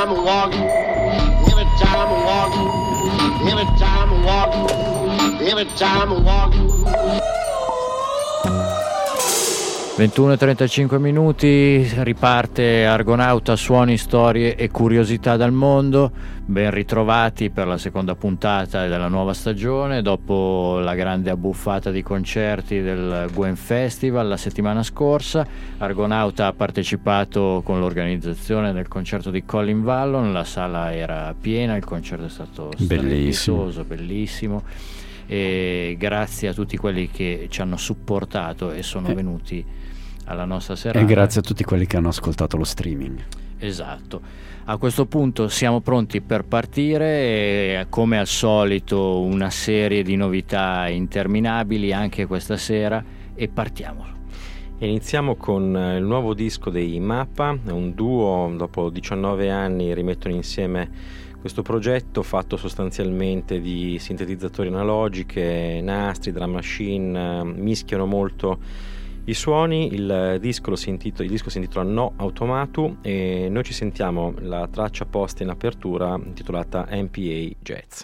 time I'm walking, every time I'm walking, every time I'm walking, every time I'm walking. 21.35 minuti, riparte Argonauta, suoni, storie e curiosità dal mondo. Ben ritrovati per la seconda puntata della nuova stagione. Dopo la grande abbuffata di concerti del Gwen Festival la settimana scorsa, Argonauta ha partecipato con l'organizzazione del concerto di Colin Vallon. La sala era piena, il concerto è stato bellissimo. bellissimo. E grazie a tutti quelli che ci hanno supportato e sono eh. venuti alla nostra serata. E grazie a tutti quelli che hanno ascoltato lo streaming. Esatto. A questo punto siamo pronti per partire e come al solito una serie di novità interminabili anche questa sera e partiamo. Iniziamo con eh, il nuovo disco dei Mappa, un duo dopo 19 anni rimettono insieme questo progetto fatto sostanzialmente di sintetizzatori analogiche, nastri, drum machine, mischiano molto i suoni, il disco, intitola, il disco si intitola No Automatu e noi ci sentiamo la traccia posta in apertura intitolata MPA Jazz.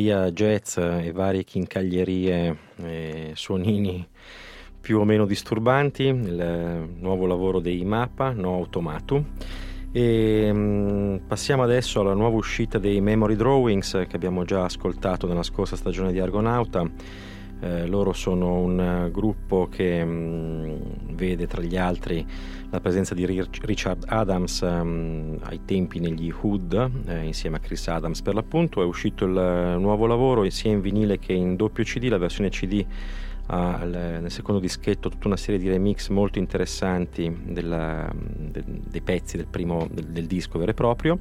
Batteria jazz e varie chincaglierie e suonini più o meno disturbanti, il nuovo lavoro dei Mappa, No Automatu. E um, passiamo adesso alla nuova uscita dei Memory Drawings che abbiamo già ascoltato nella scorsa stagione di Argonauta. Eh, loro sono un gruppo che um, vede tra gli altri la presenza di Richard Adams um, ai tempi negli Hood, eh, insieme a Chris Adams per l'appunto. È uscito il nuovo lavoro sia in vinile che in doppio CD, la versione CD ha nel secondo dischetto tutta una serie di remix molto interessanti della, de, dei pezzi del, primo, del, del disco vero e proprio.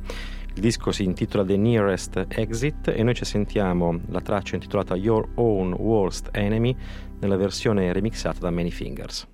Il disco si intitola The Nearest Exit e noi ci sentiamo la traccia intitolata Your Own Worst Enemy nella versione remixata da Many Fingers.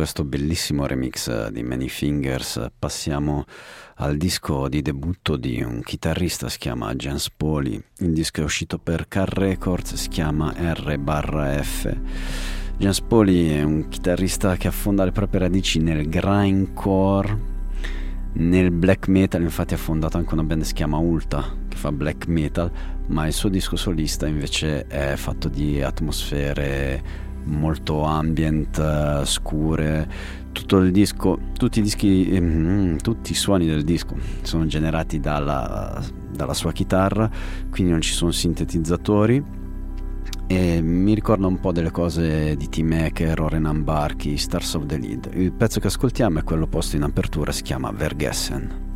Questo bellissimo remix di Many Fingers passiamo al disco di debutto di un chitarrista, si chiama Jens Poli. Il disco è uscito per Car Records, si chiama R-F. Jens Poli è un chitarrista che affonda le proprie radici nel grindcore, nel black metal, infatti ha fondato anche una band che si chiama Ulta, che fa black metal, ma il suo disco solista invece è fatto di atmosfere molto ambient, uh, scure. Tutto il disco, tutti i dischi, mm, tutti i suoni del disco sono generati dalla, dalla sua chitarra, quindi non ci sono sintetizzatori. E mi ricorda un po' delle cose di Tim Hacker o Renan Barchi, Stars of the Lead. Il pezzo che ascoltiamo è quello posto in apertura, si chiama Vergessen.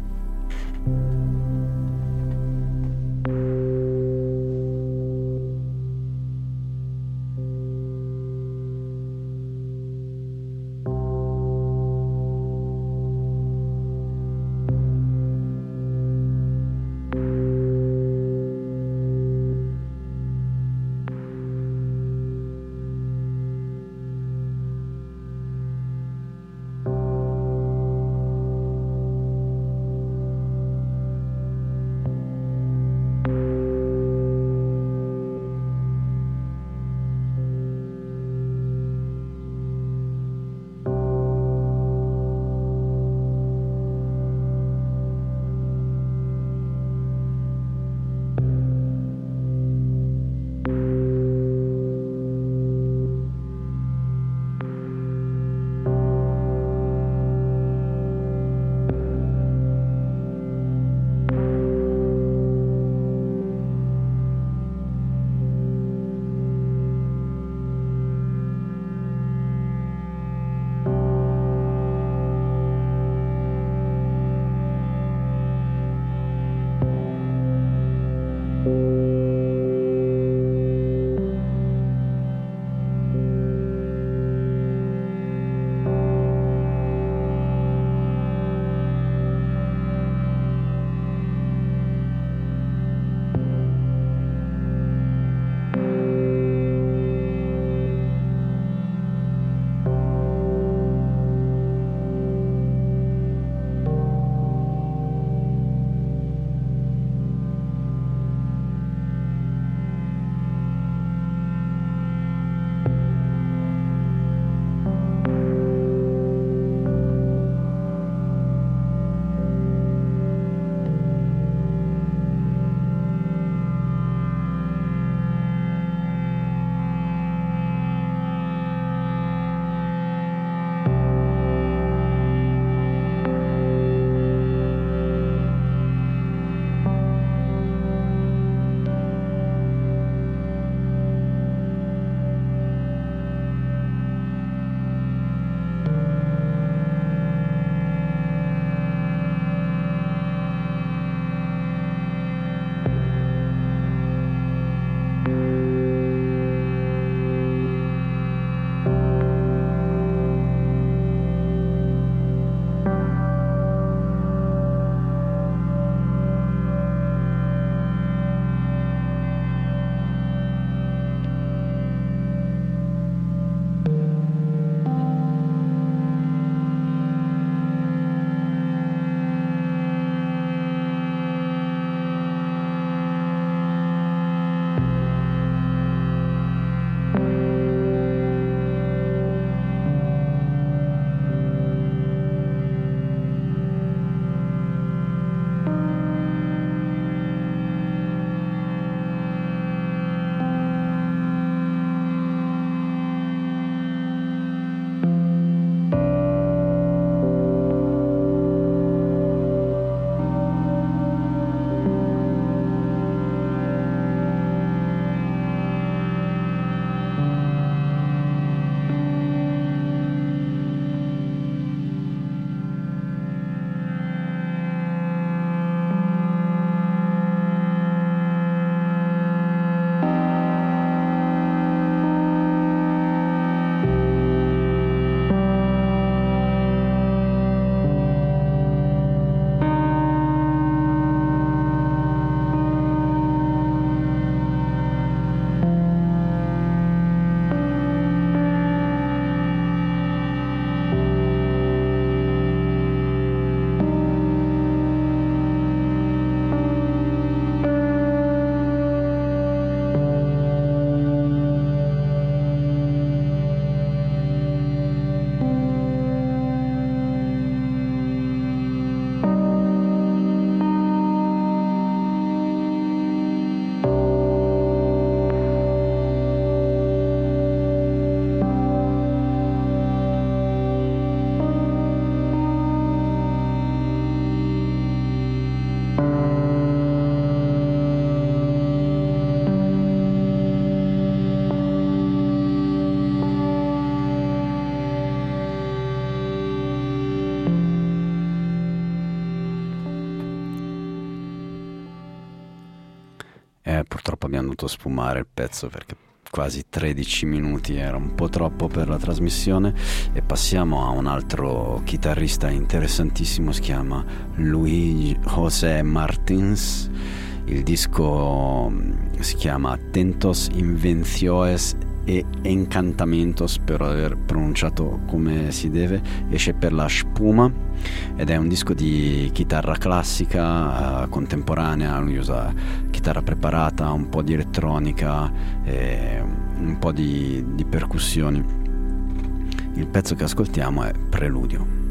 Abbiamo dovuto sfumare il pezzo perché quasi 13 minuti era un po' troppo per la trasmissione. E passiamo a un altro chitarrista interessantissimo si chiama Luis José Martins. Il disco mm, si chiama Tentos Invenciones e Encantamento, spero di aver pronunciato come si deve, esce per la Spuma ed è un disco di chitarra classica, uh, contemporanea, lui usa chitarra preparata, un po' di elettronica, e un po' di, di percussioni. Il pezzo che ascoltiamo è Preludio.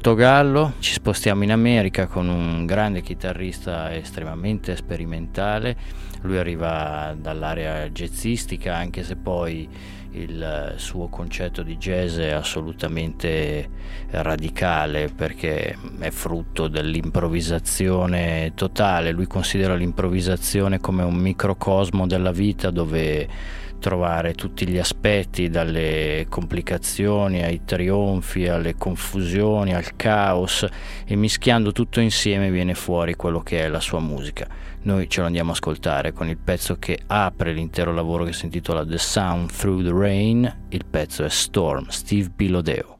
Portogallo, ci spostiamo in America con un grande chitarrista estremamente sperimentale, lui arriva dall'area jazzistica anche se poi il suo concetto di jazz è assolutamente radicale perché è frutto dell'improvvisazione totale, lui considera l'improvvisazione come un microcosmo della vita dove trovare tutti gli aspetti, dalle complicazioni ai trionfi, alle confusioni, al caos e mischiando tutto insieme viene fuori quello che è la sua musica. Noi ce lo andiamo a ascoltare con il pezzo che apre l'intero lavoro che si intitola The Sound Through the Rain, il pezzo è Storm, Steve Bilodeo.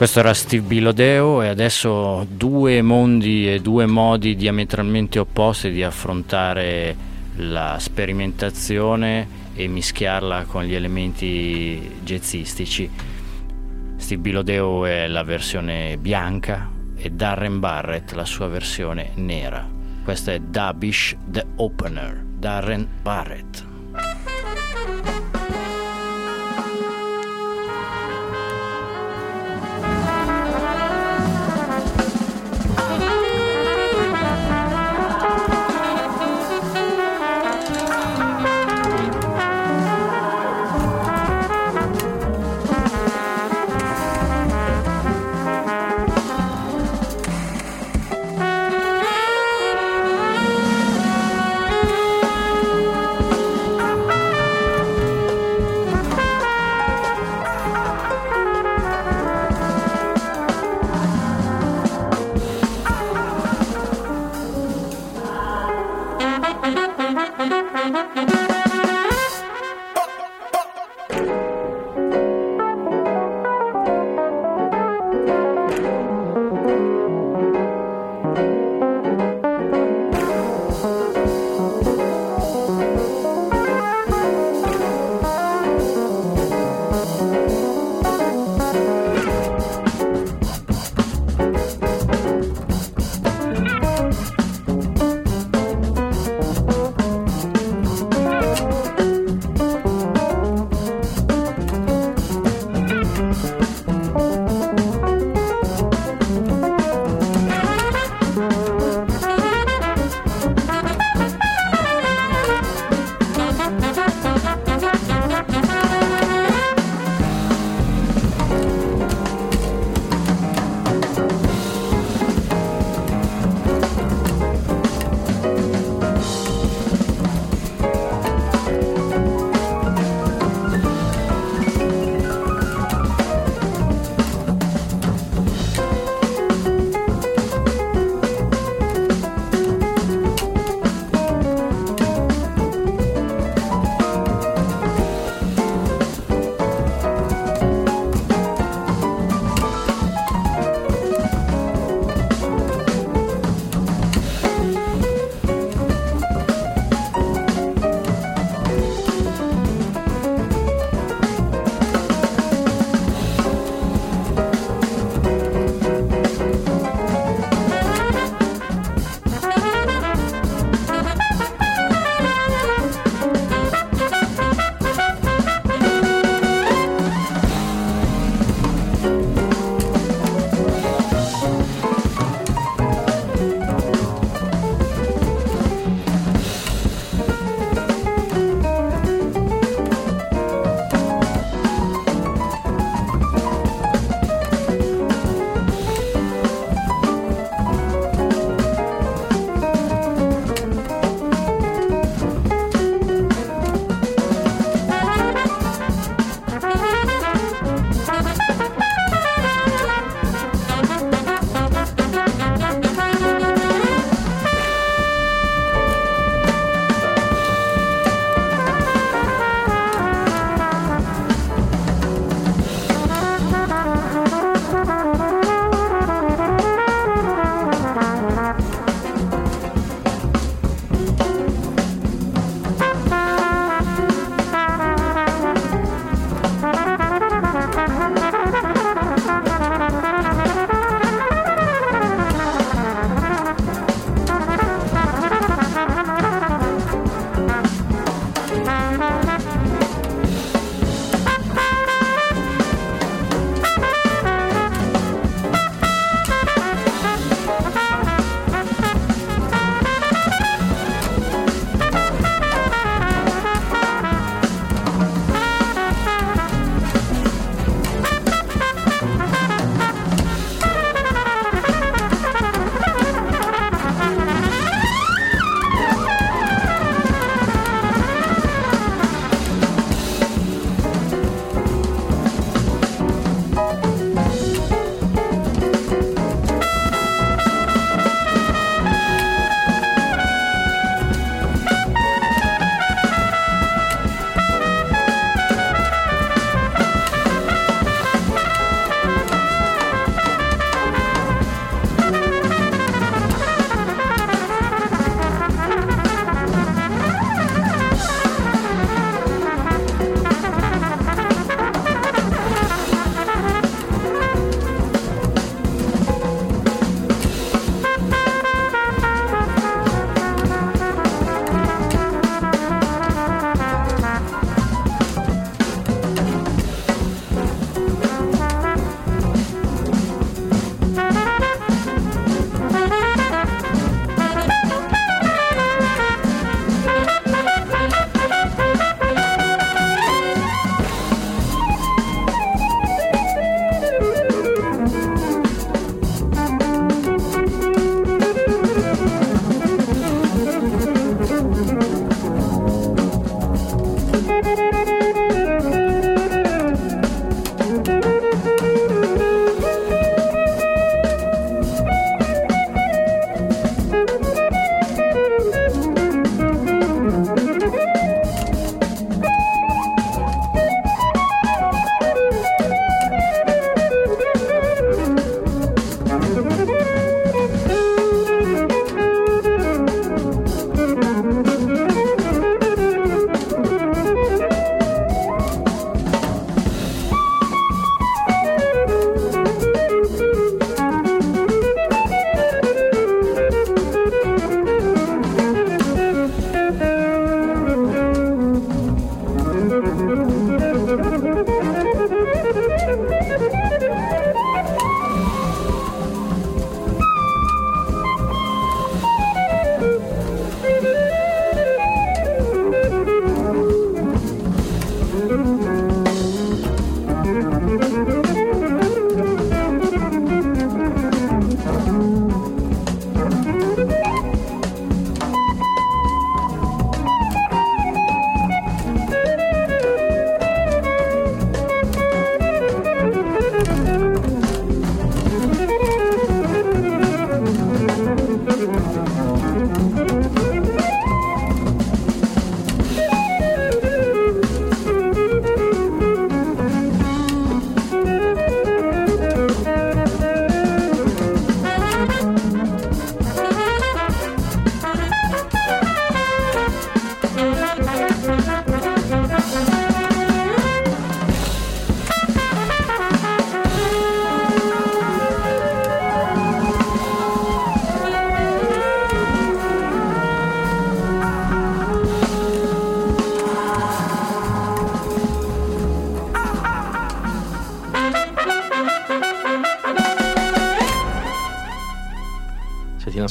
Questo era Steve Bilodeo e adesso due mondi e due modi diametralmente opposti di affrontare la sperimentazione e mischiarla con gli elementi jazzistici. Steve Bilodeo è la versione bianca e Darren Barrett la sua versione nera. Questa è Dabish The Opener, Darren Barrett.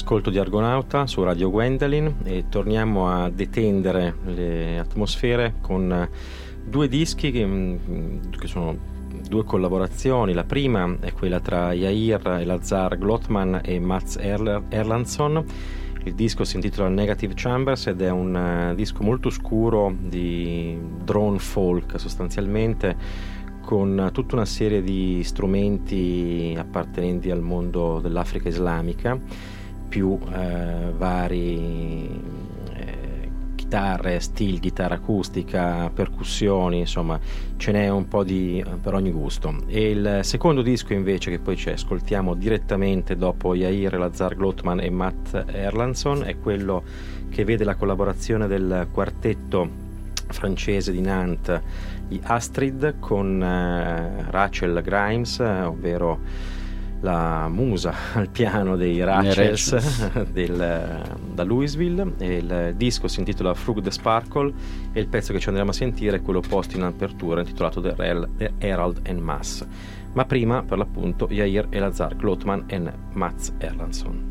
In ascolto di Argonauta su Radio Gwendolyn e torniamo a detendere le atmosfere con due dischi che, mm, che sono due collaborazioni. La prima è quella tra Yair Elazar Glotman e Mats Erl- Erlandsson. Il disco si intitola Negative Chambers ed è un uh, disco molto scuro di drone folk sostanzialmente con tutta una serie di strumenti appartenenti al mondo dell'Africa islamica, più eh, vari eh, chitarre, steel, chitarra acustica, percussioni, insomma ce n'è un po' di, per ogni gusto. E il secondo disco invece che poi ci ascoltiamo direttamente dopo Yair Lazar Glotman e Matt Erlandson è quello che vede la collaborazione del quartetto francese di Nantes, gli Astrid, con eh, Rachel Grimes, ovvero la musa al piano dei Rachels del, da Louisville. il disco si intitola Frug the Sparkle e il pezzo che ci andremo a sentire è quello posto in apertura intitolato The, Herald and Mass. Ma prima, per l'appunto, Yair Elazar Glotman e Mats Erlandson.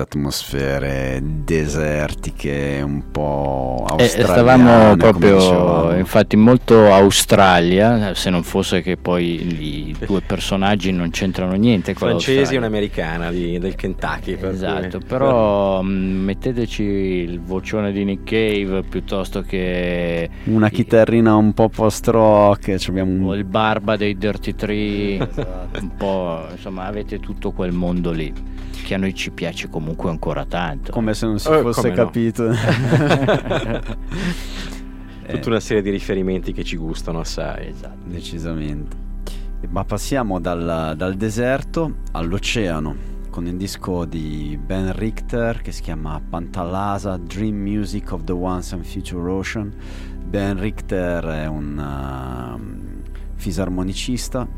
Queste atmosfere desertiche un po' australiane. Eh, stavamo proprio, infatti, molto Australia, se non fosse che poi i due personaggi non c'entrano niente con Francesi e un'americana di, del Kentucky. Per esatto, cui... però mm, metteteci il vocione di Nick Cave piuttosto che... Una chitarrina un po' post-rock, un... o il barba dei Dirty Tree, esatto. un po', insomma avete tutto quel mondo lì che a noi ci piace comunque ancora tanto. Come se non si oh, fosse capito. No. Tutta una serie di riferimenti che ci gustano assai. Esatto. Decisamente. Ma passiamo dal, dal deserto all'oceano con il disco di Ben Richter che si chiama Pantalasa Dream Music of the Once and Future Ocean. Ben Richter è un uh, fisarmonicista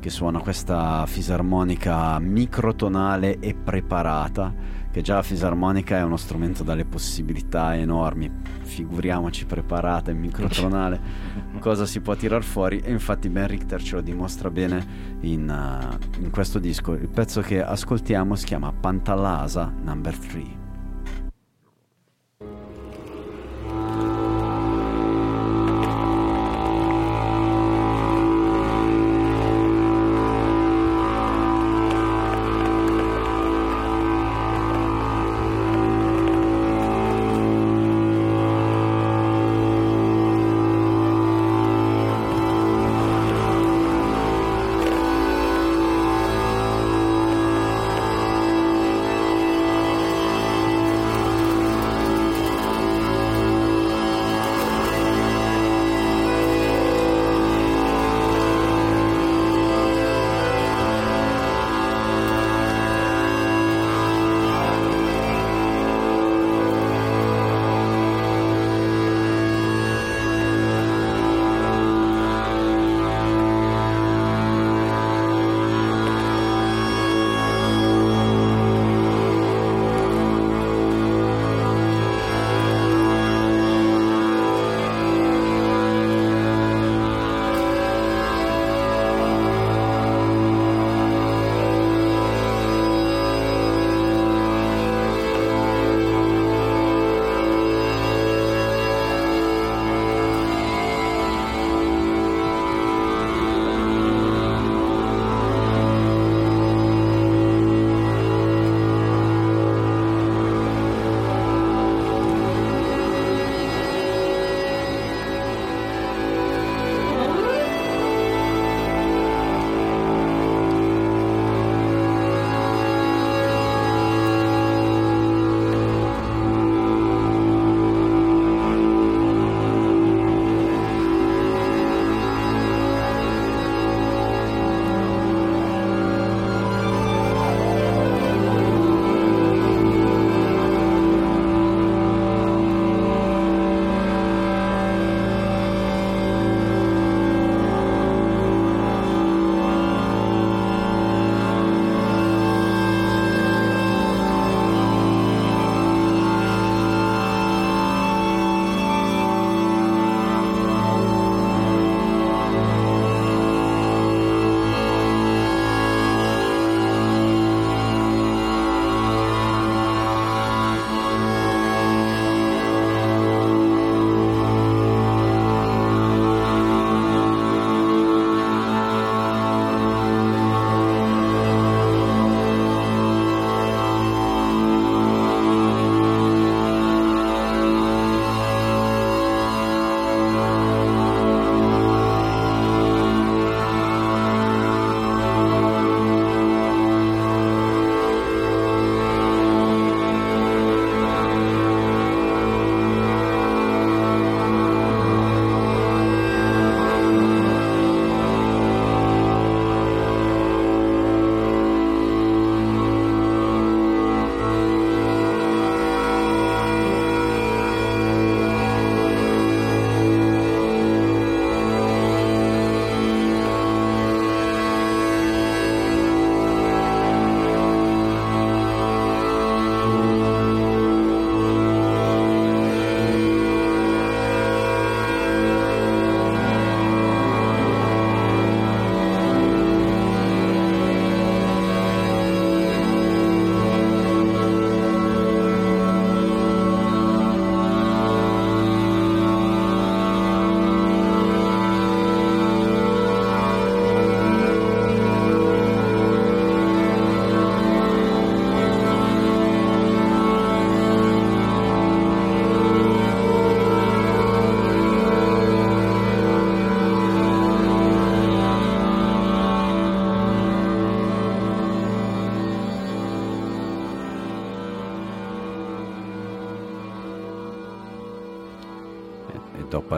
che suona questa fisarmonica microtonale e preparata, che già la fisarmonica è uno strumento dalle possibilità enormi, figuriamoci preparata e microtonale, cosa si può tirar fuori e infatti Ben Richter ce lo dimostra bene in, uh, in questo disco. Il pezzo che ascoltiamo si chiama Pantalasa Number 3.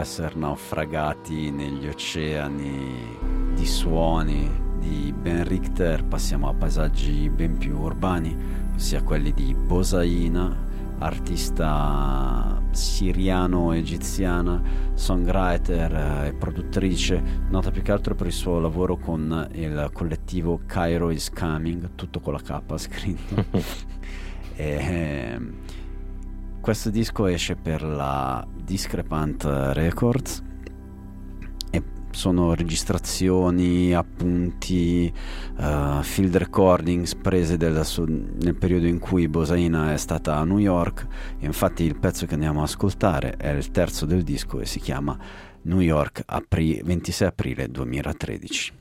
Essere naufragati negli oceani di suoni di Ben Richter passiamo a paesaggi ben più urbani, ossia quelli di Bosaina, artista siriano-egiziana, songwriter e produttrice, nota più che altro per il suo lavoro con il collettivo Cairo is Coming, tutto con la K scritto. e, ehm, questo disco esce per la Discrepant Records sono registrazioni, appunti, uh, field recordings prese su- nel periodo in cui Bosaina è stata a New York. Infatti il pezzo che andiamo a ascoltare è il terzo del disco e si chiama New York apri- 26 aprile 2013.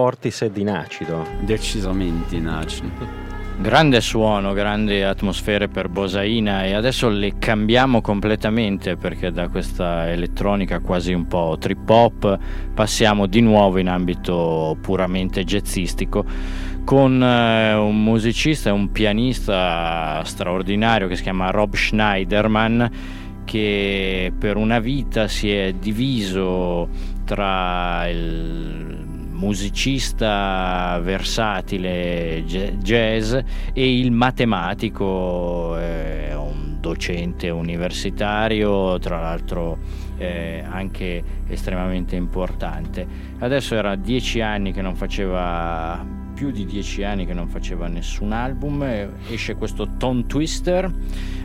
Dei Portishead in acido. Decisamente in acido. Grande suono, grandi atmosfere per Bosaina e adesso le cambiamo completamente perché da questa elettronica quasi un po' trip hop passiamo di nuovo in ambito puramente jazzistico con eh, un musicista e un pianista straordinario che si chiama Rob Schneiderman che per una vita si è diviso tra il musicista versatile jazz e il matematico, eh, un docente universitario, tra l'altro eh, anche estremamente importante. Adesso era dieci anni che non faceva più di dieci anni che non faceva nessun album, esce questo Tone Twister,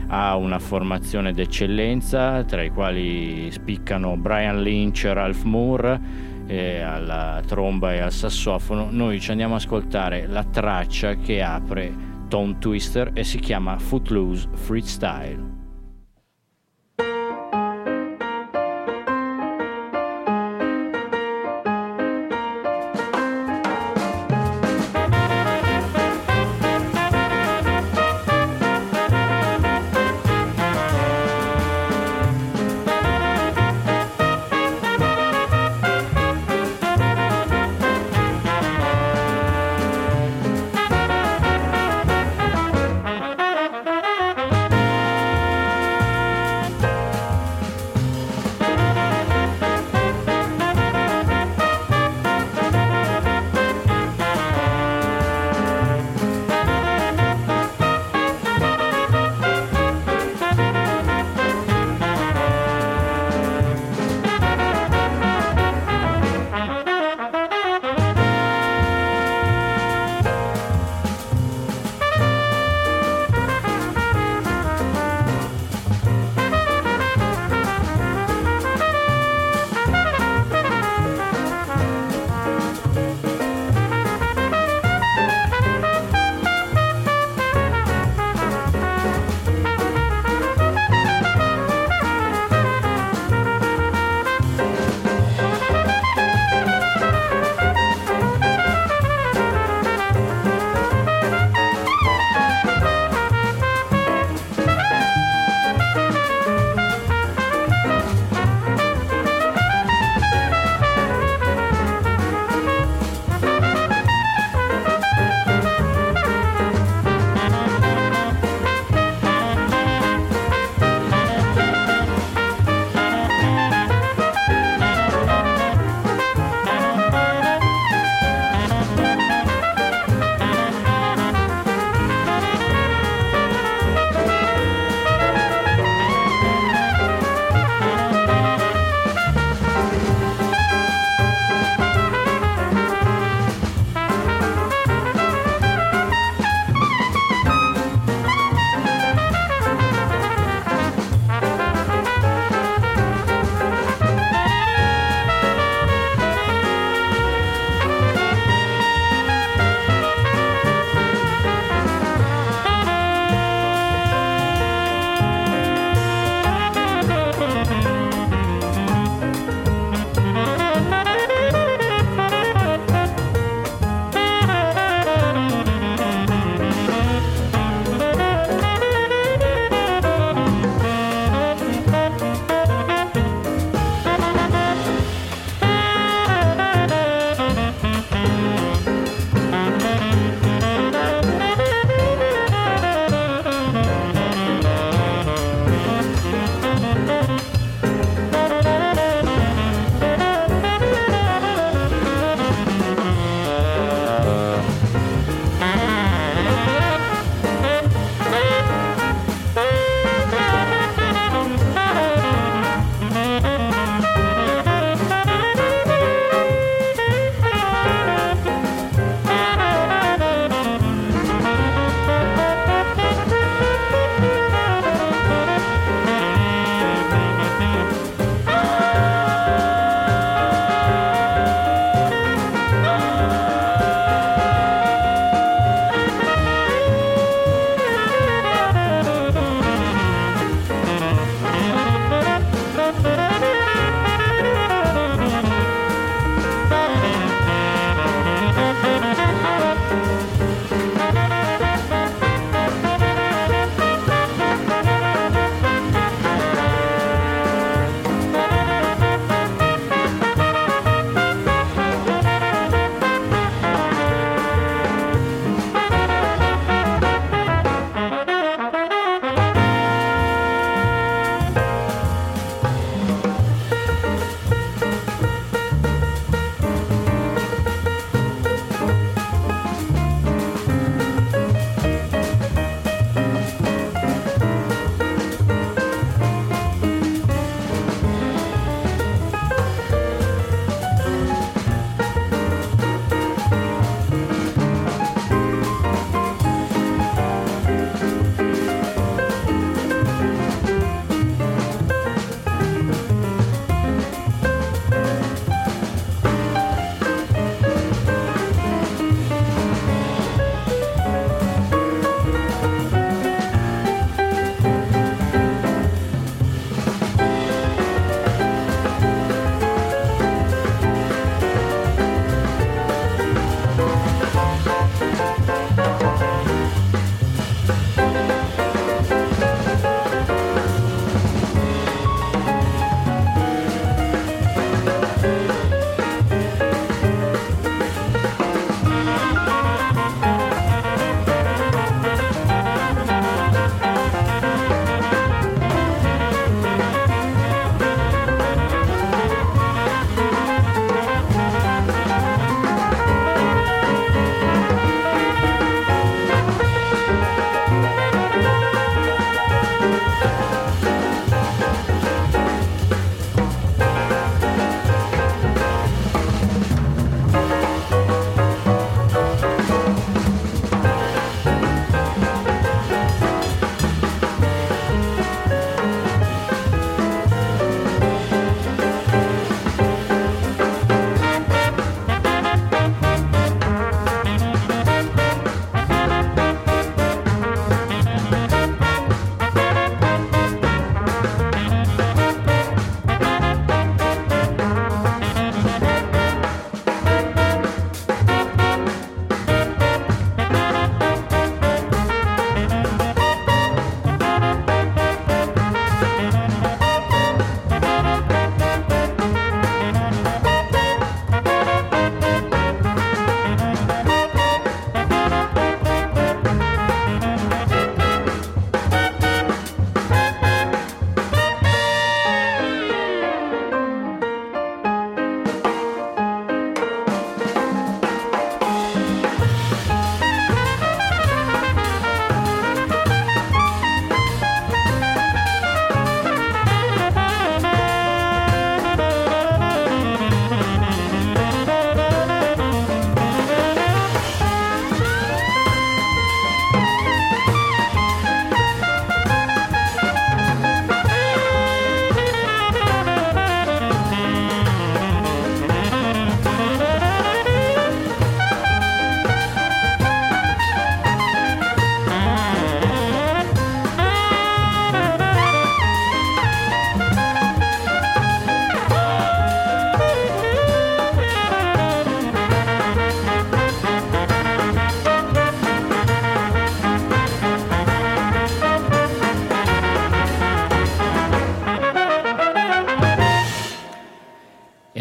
ha una formazione d'eccellenza tra i quali spiccano Brian Lynch, Ralph Moore alla tromba e al sassofono. Noi ci andiamo ad ascoltare la traccia che apre Tone Twister e si chiama Footloose Freestyle.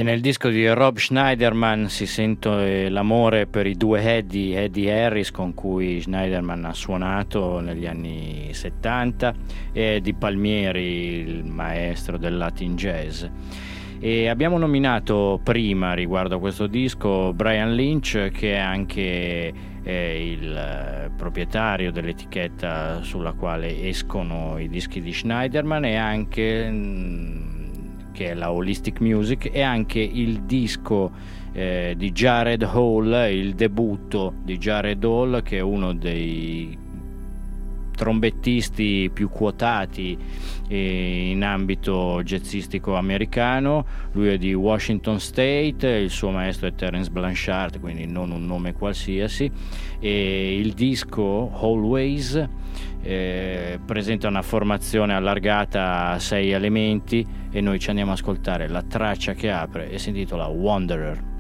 Nel disco di Rob Schneiderman si sente l'amore per i due Eddie, Eddie Harris con cui Schneiderman ha suonato negli anni 70 e di Palmieri, il maestro del Latin Jazz. E abbiamo nominato prima riguardo a questo disco Brian Lynch che è anche eh, il proprietario dell'etichetta sulla quale escono i dischi di Schneiderman e anche mm, che è la Holistic Music, e anche il disco eh, di Jared Hall, il debutto di Jared Hall, che è uno dei trombettisti più quotati eh, in ambito jazzistico americano. Lui è di Washington State, il suo maestro è Terence Blanchard, quindi non un nome qualsiasi. E il disco Always eh, presenta una formazione allargata a sei elementi e noi ci andiamo ad ascoltare la traccia che apre e si intitola Wanderer.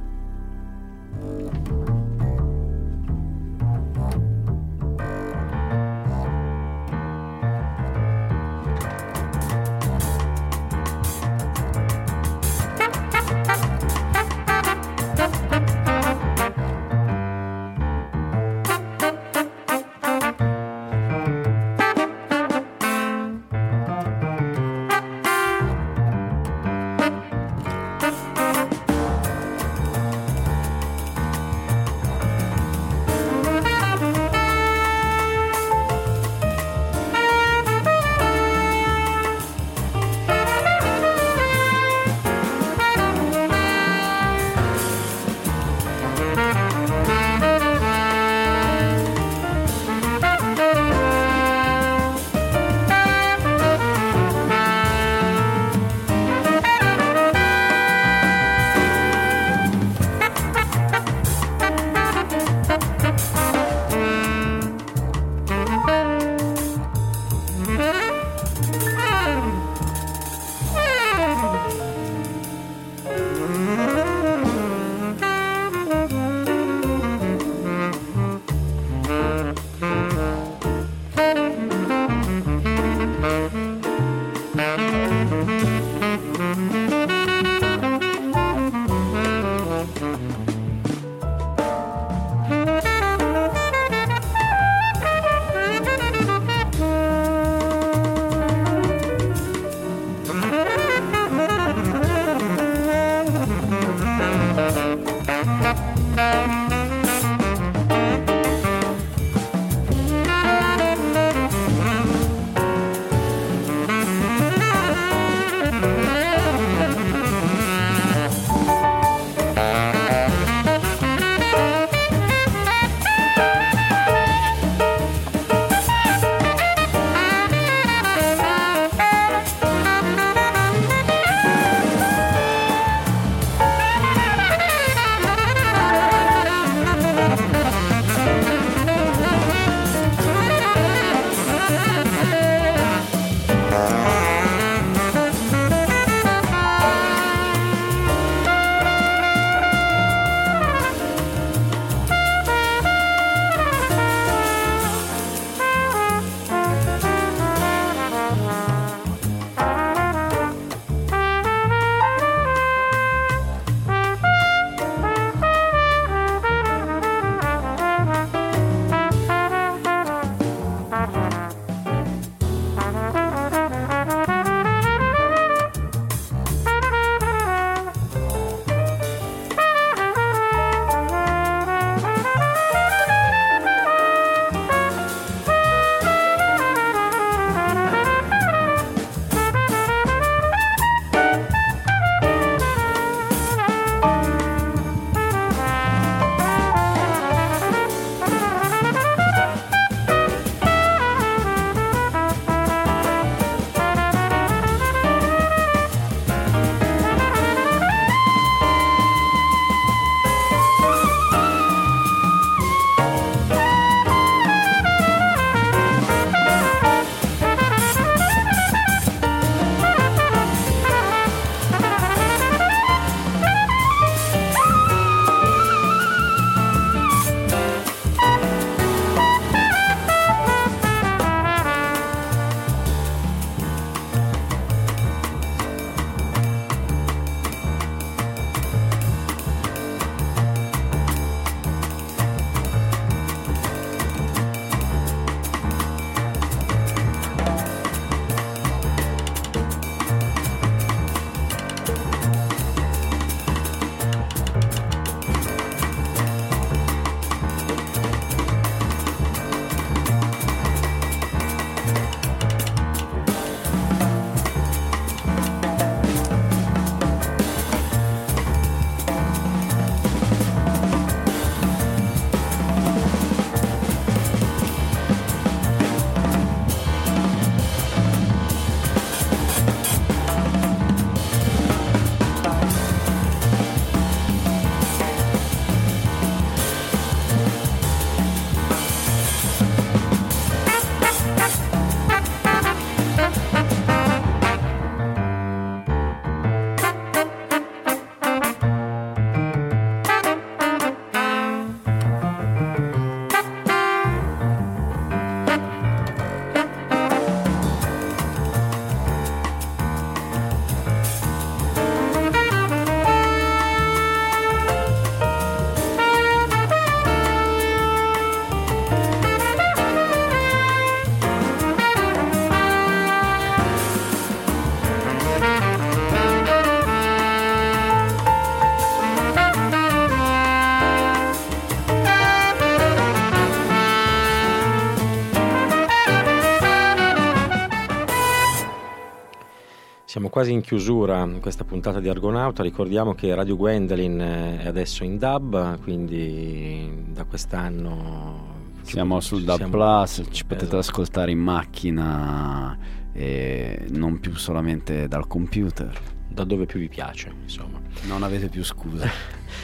Quasi in chiusura questa puntata di Argonauta, ricordiamo che Radio Gwendolyn è adesso in DAB, quindi da quest'anno... Siamo sul DAB siamo... Plus, ci potete esatto. ascoltare in macchina e non più solamente dal computer. Da dove più vi piace, insomma. Non avete più scuse.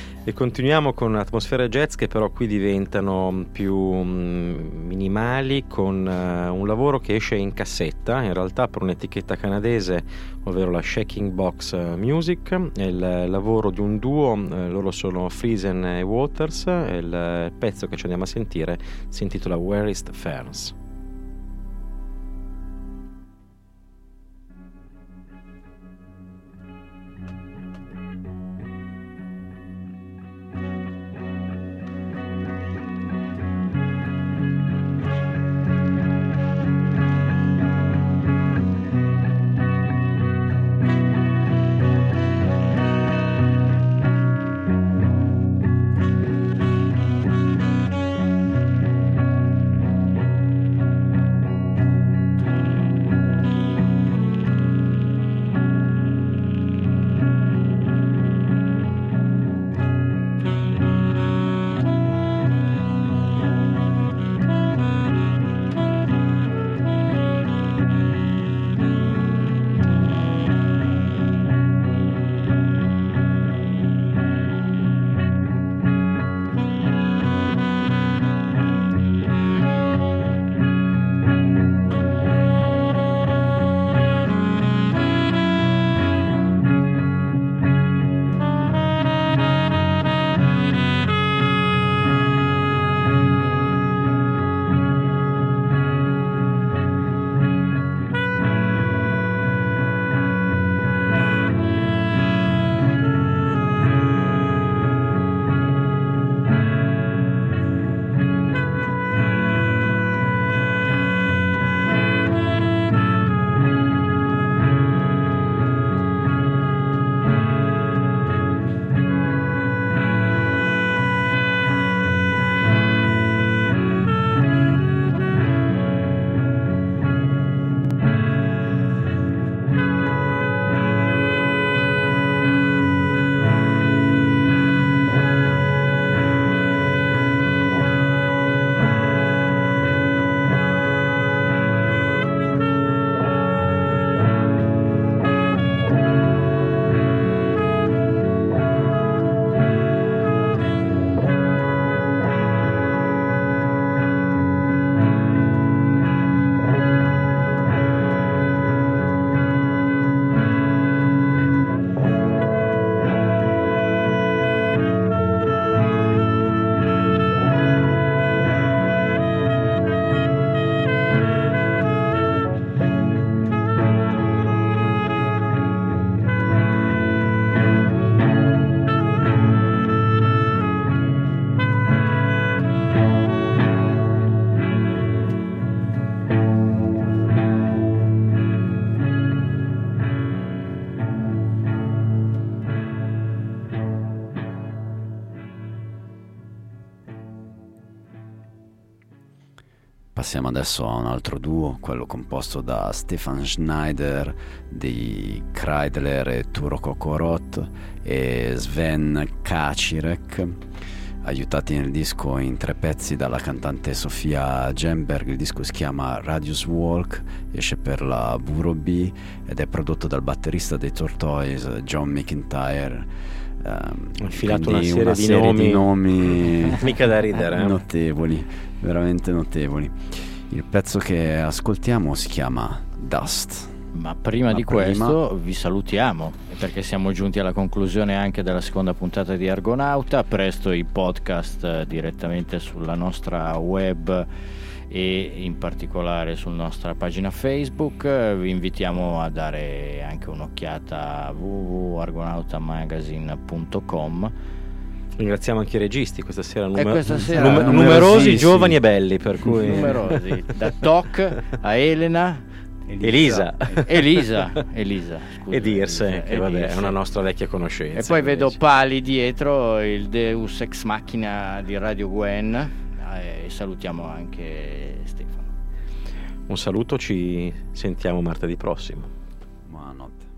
E continuiamo con atmosfere jazz che però qui diventano più mm, minimali con uh, un lavoro che esce in cassetta, in realtà per un'etichetta canadese, ovvero la Shaking Box Music, è il lavoro di un duo, uh, loro sono Friesen e Waters, il pezzo che ci andiamo a sentire si intitola Where is the Ferns. Passiamo adesso a un altro duo, quello composto da Stefan Schneider di Kreidler e Turo Kokorot e Sven Kacirek, aiutati nel disco in tre pezzi dalla cantante Sofia Gemberg. Il disco si chiama Radius Walk, esce per la Buro B ed è prodotto dal batterista dei Tortoise John McIntyre. Um, infilato una serie, una di, serie nomi, di nomi mica da ridere eh? notevoli veramente notevoli. Il pezzo che ascoltiamo si chiama Dust. Ma prima Ma di prima... questo vi salutiamo perché siamo giunti alla conclusione anche della seconda puntata di Argonauta. Presto i podcast eh, direttamente sulla nostra web e in particolare sulla nostra pagina Facebook. Vi invitiamo a dare anche un'occhiata a www.argonautamagazine.com Ringraziamo anche i registi questa sera, numer- questa sera num- numerosi, giovani e belli. Per cui... numerosi, da Toc a Elena. Elisa. Elisa. Elisa. Scusa, e Dirse, che vabbè, è una nostra vecchia conoscenza. E poi vedo Pali dietro, il Deus ex machina di Radio Gwen. Eh, e salutiamo anche Stefano. Un saluto, ci sentiamo martedì prossimo. Buonanotte.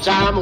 Time